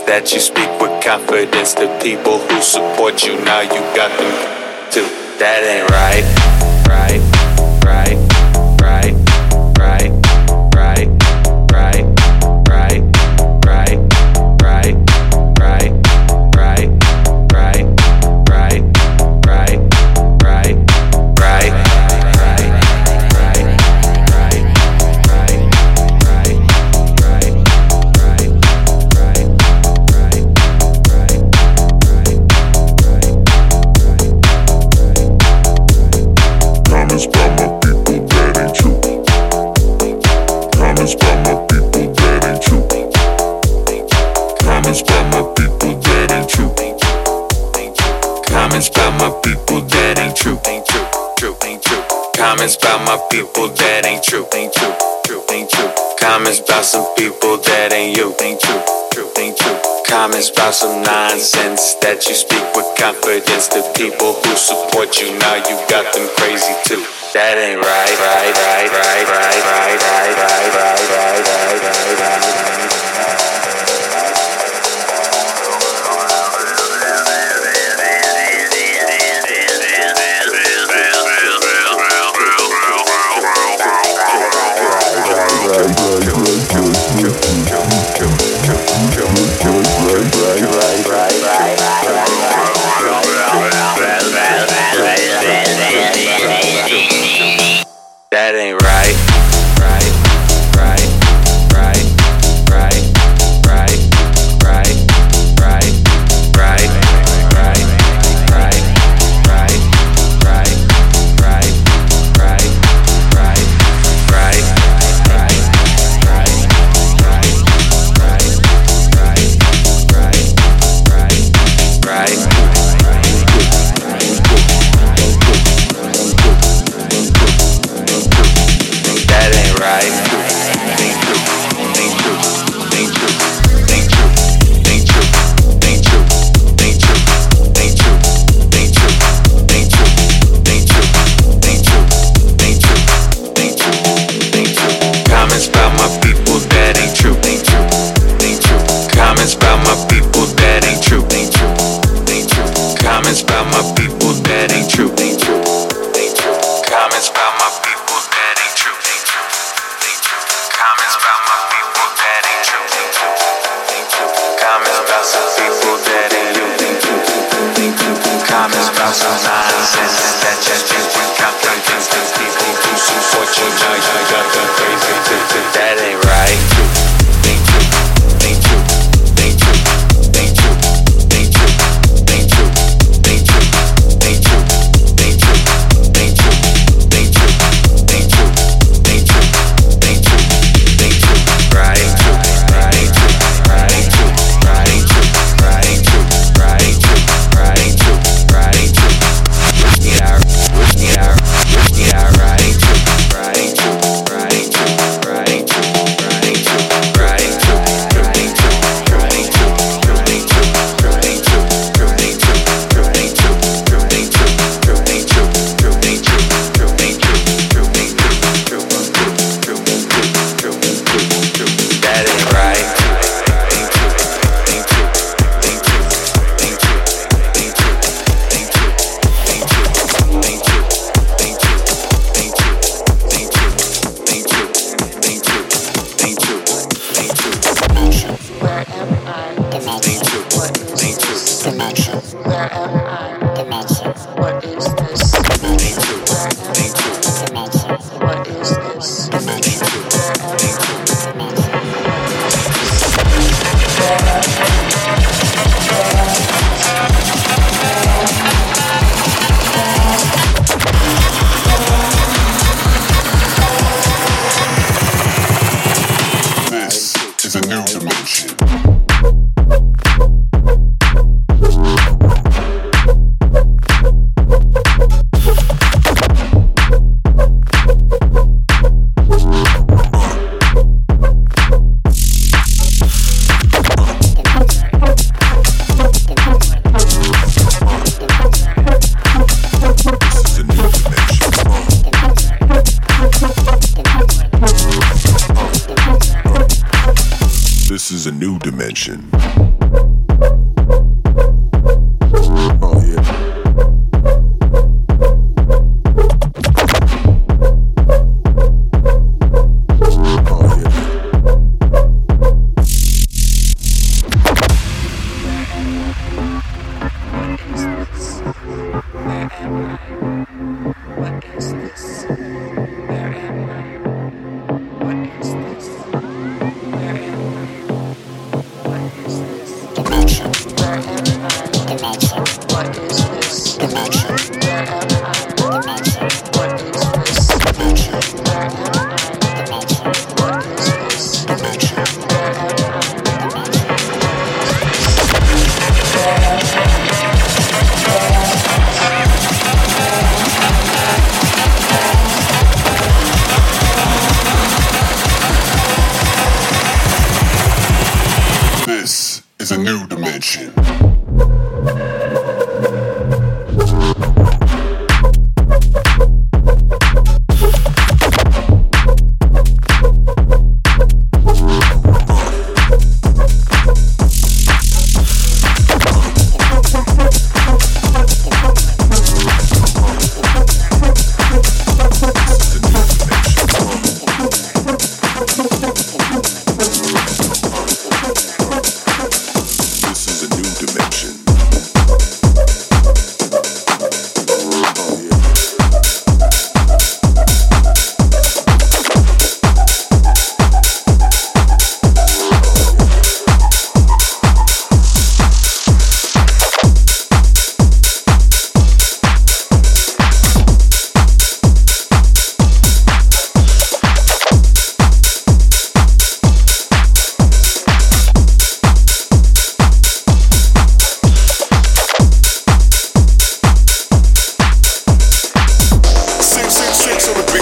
that you speak with confidence to people who support you. Now you got them too. That ain't right, right? about my people that ain't true. Ain't true, true, ain't true. Comments about some people that ain't you. Ain't true, true, ain't true. Comments about some nonsense that you speak with confidence. The people who support you now, you got them crazy too. That ain't right, right, right, right, right, right, right, right, right, right, right, right, right.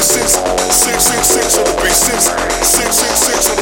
six, six, six, six on the beat, six, six, six, six on the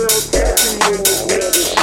world, the minute,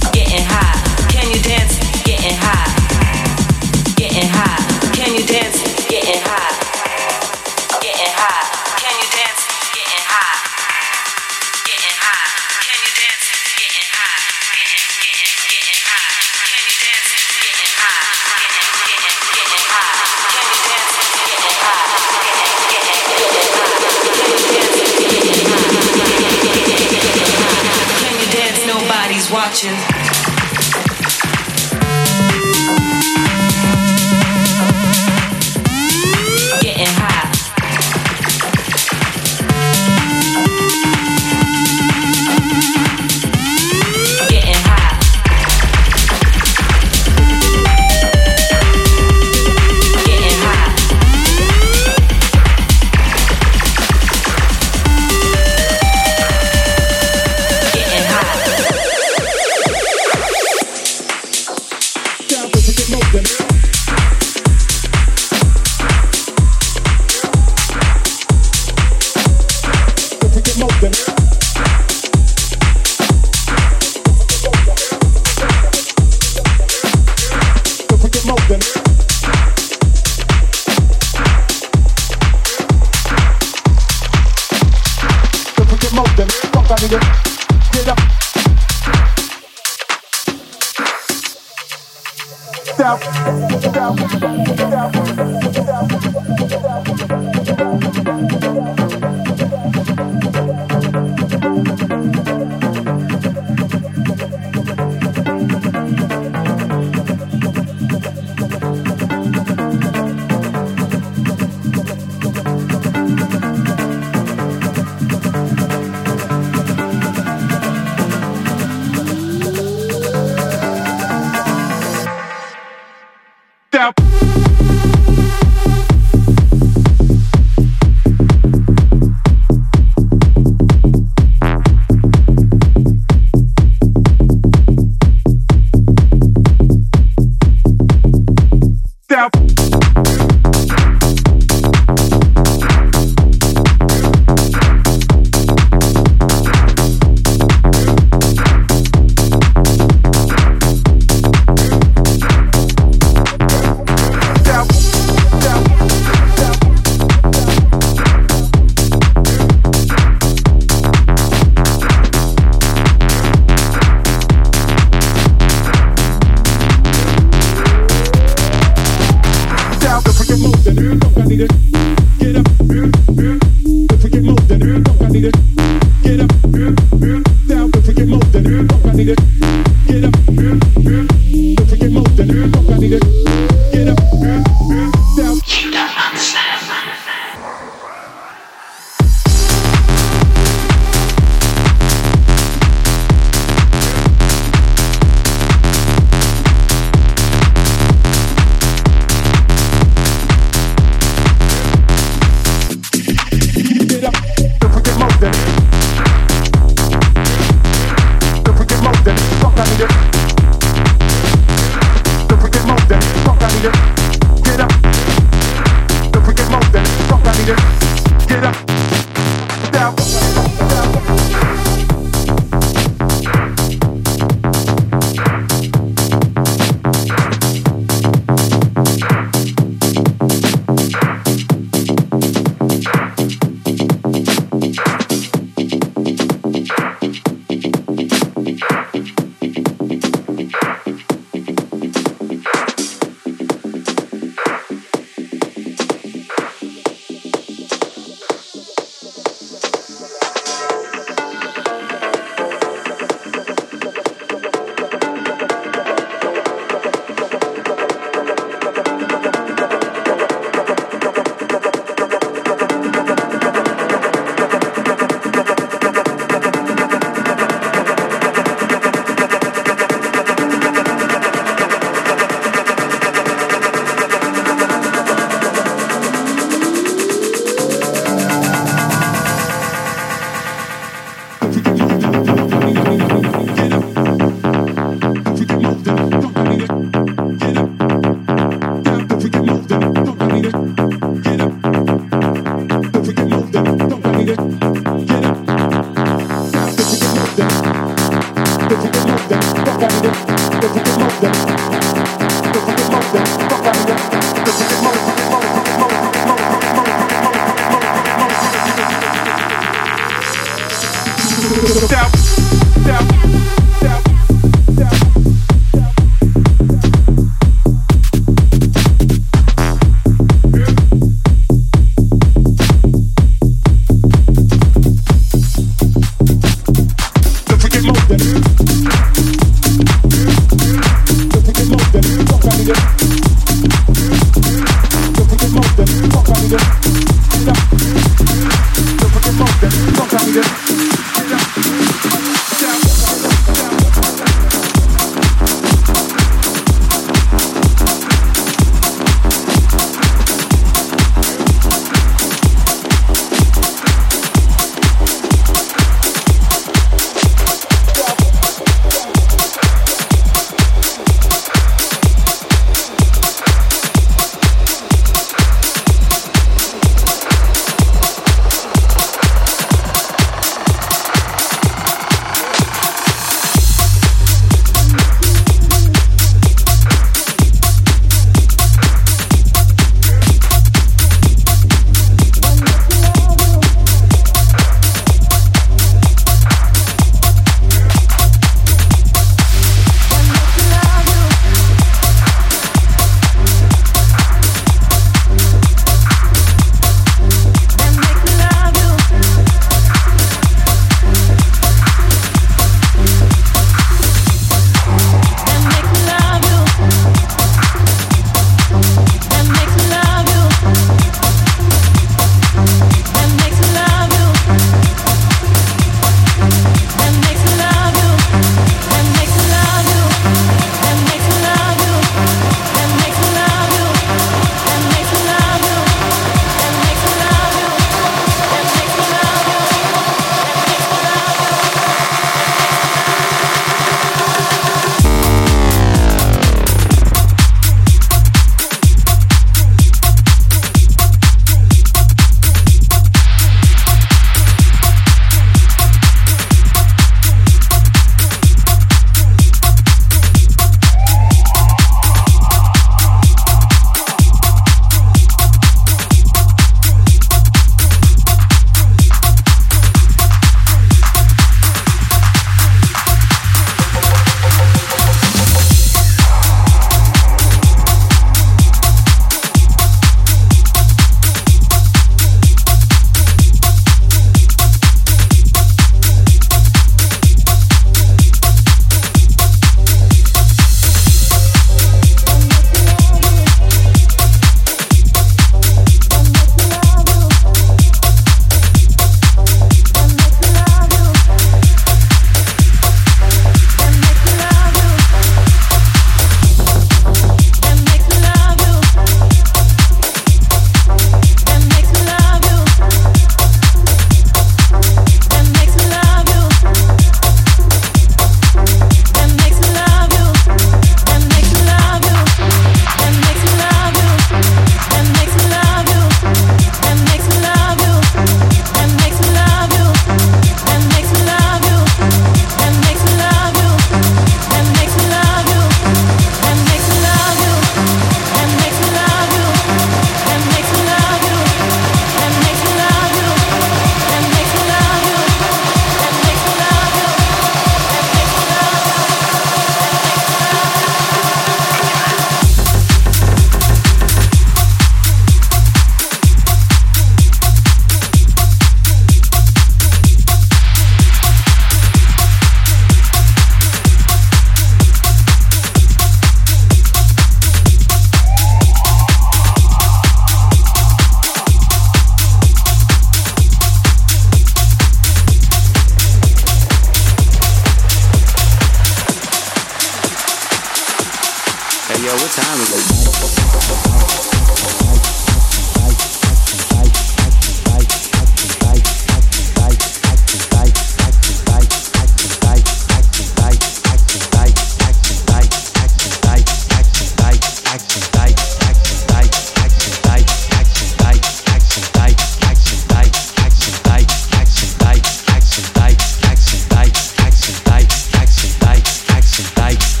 lights.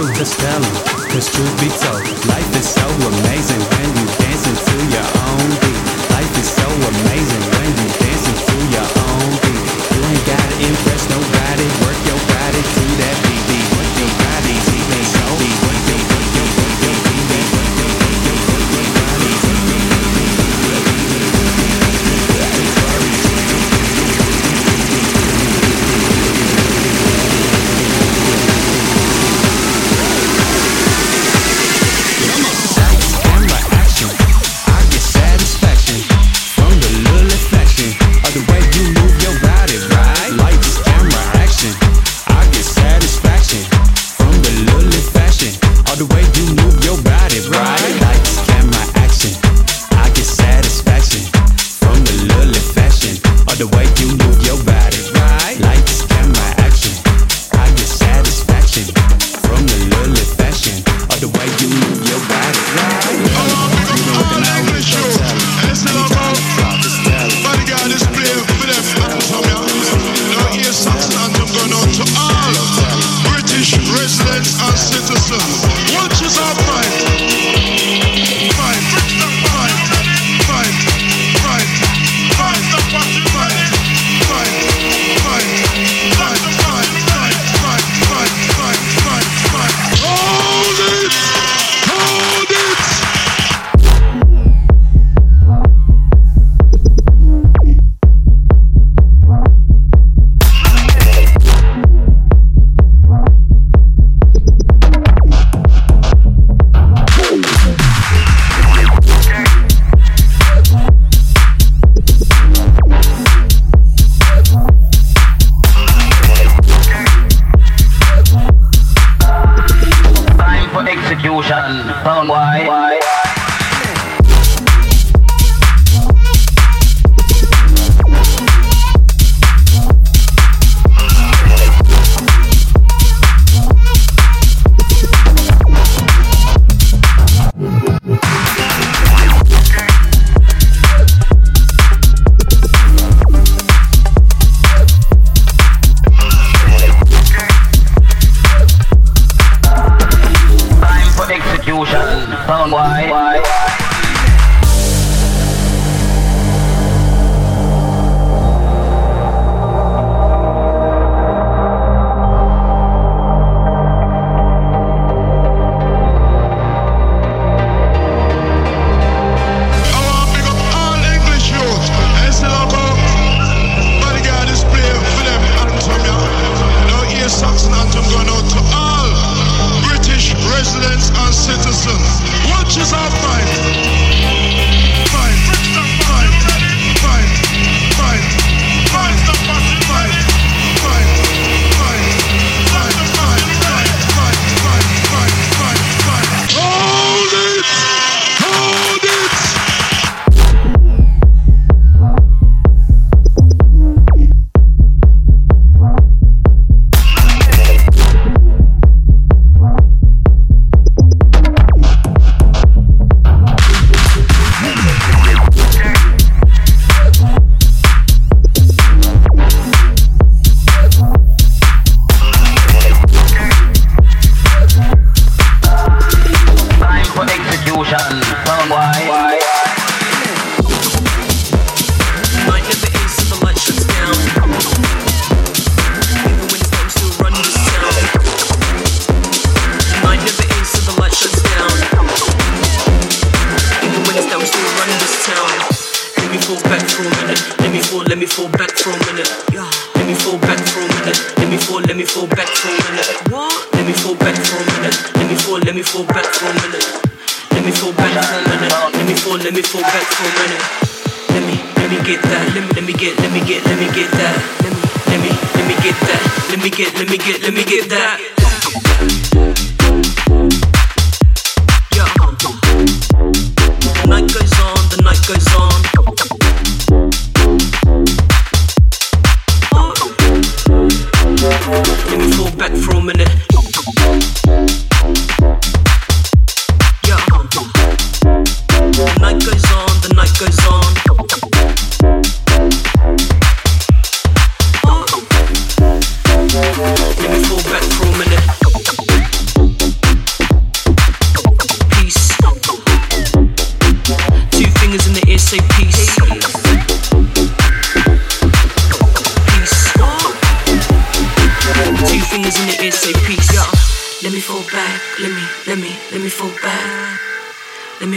choose the stem, cause truth beats out, life is so romantic.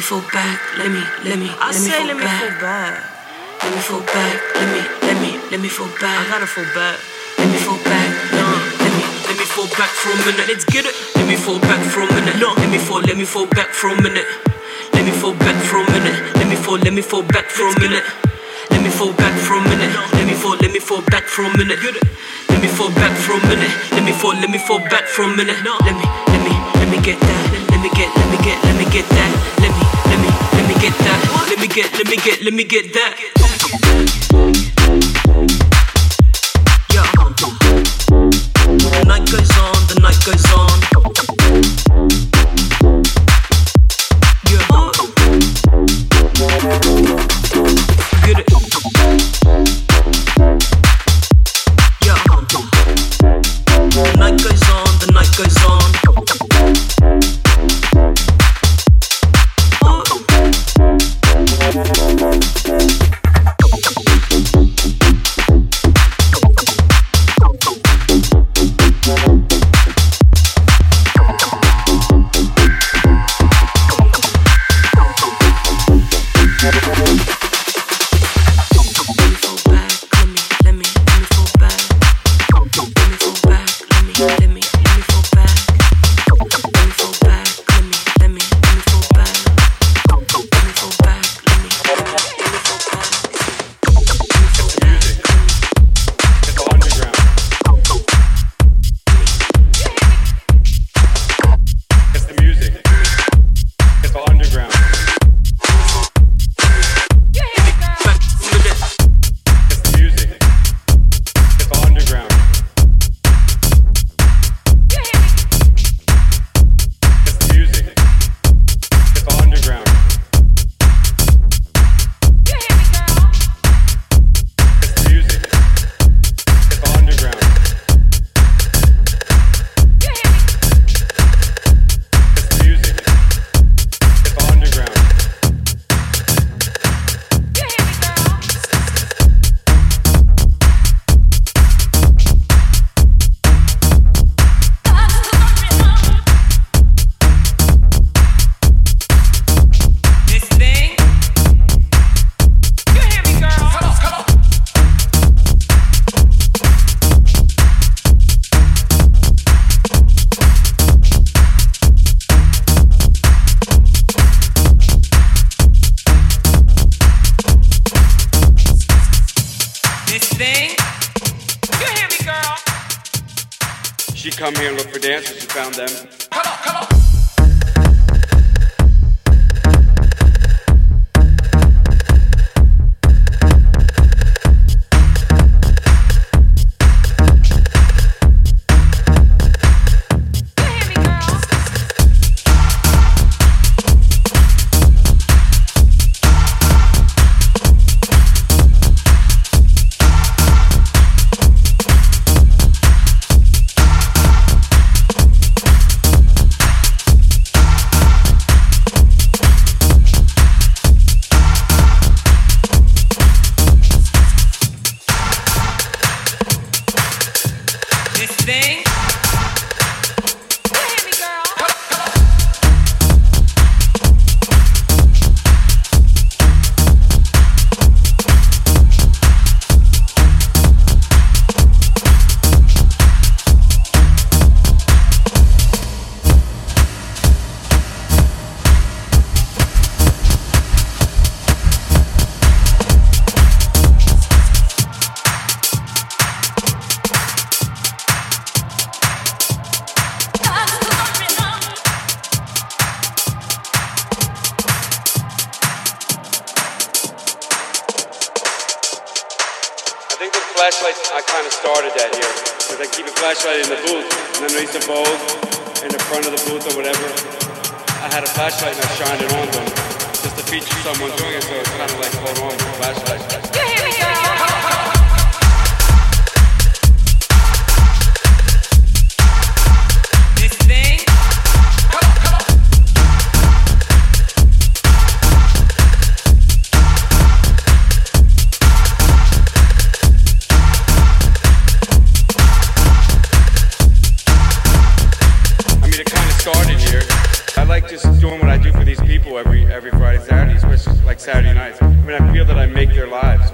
Fall back. Let me, let me, I let me fall let me back. fall back. Let me fall back. Let me, let me, let me fall back. I gotta fall back. Let me fall back. Let me, let me, let me fall back for a minute. Let's get it. Let me fall back for a minute. No, let me fall, let me fall back for a minute. Let me fall back for a minute. Let me fall, let me fall back for a minute. Let me fall back for a minute. Let me fall, let me fall back for a minute. Let me fall back for a minute. Let me fall, let me fall back for a minute. Let me, let me, let me get that. Let me get, let me get, let me get that. Let me, let me, let me get that. Let me get, let me get, let me get that. Yeah. The night goes on, the night goes on. Yeah. Get it. Yeah. The night goes on, the night goes on.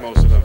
Most of them.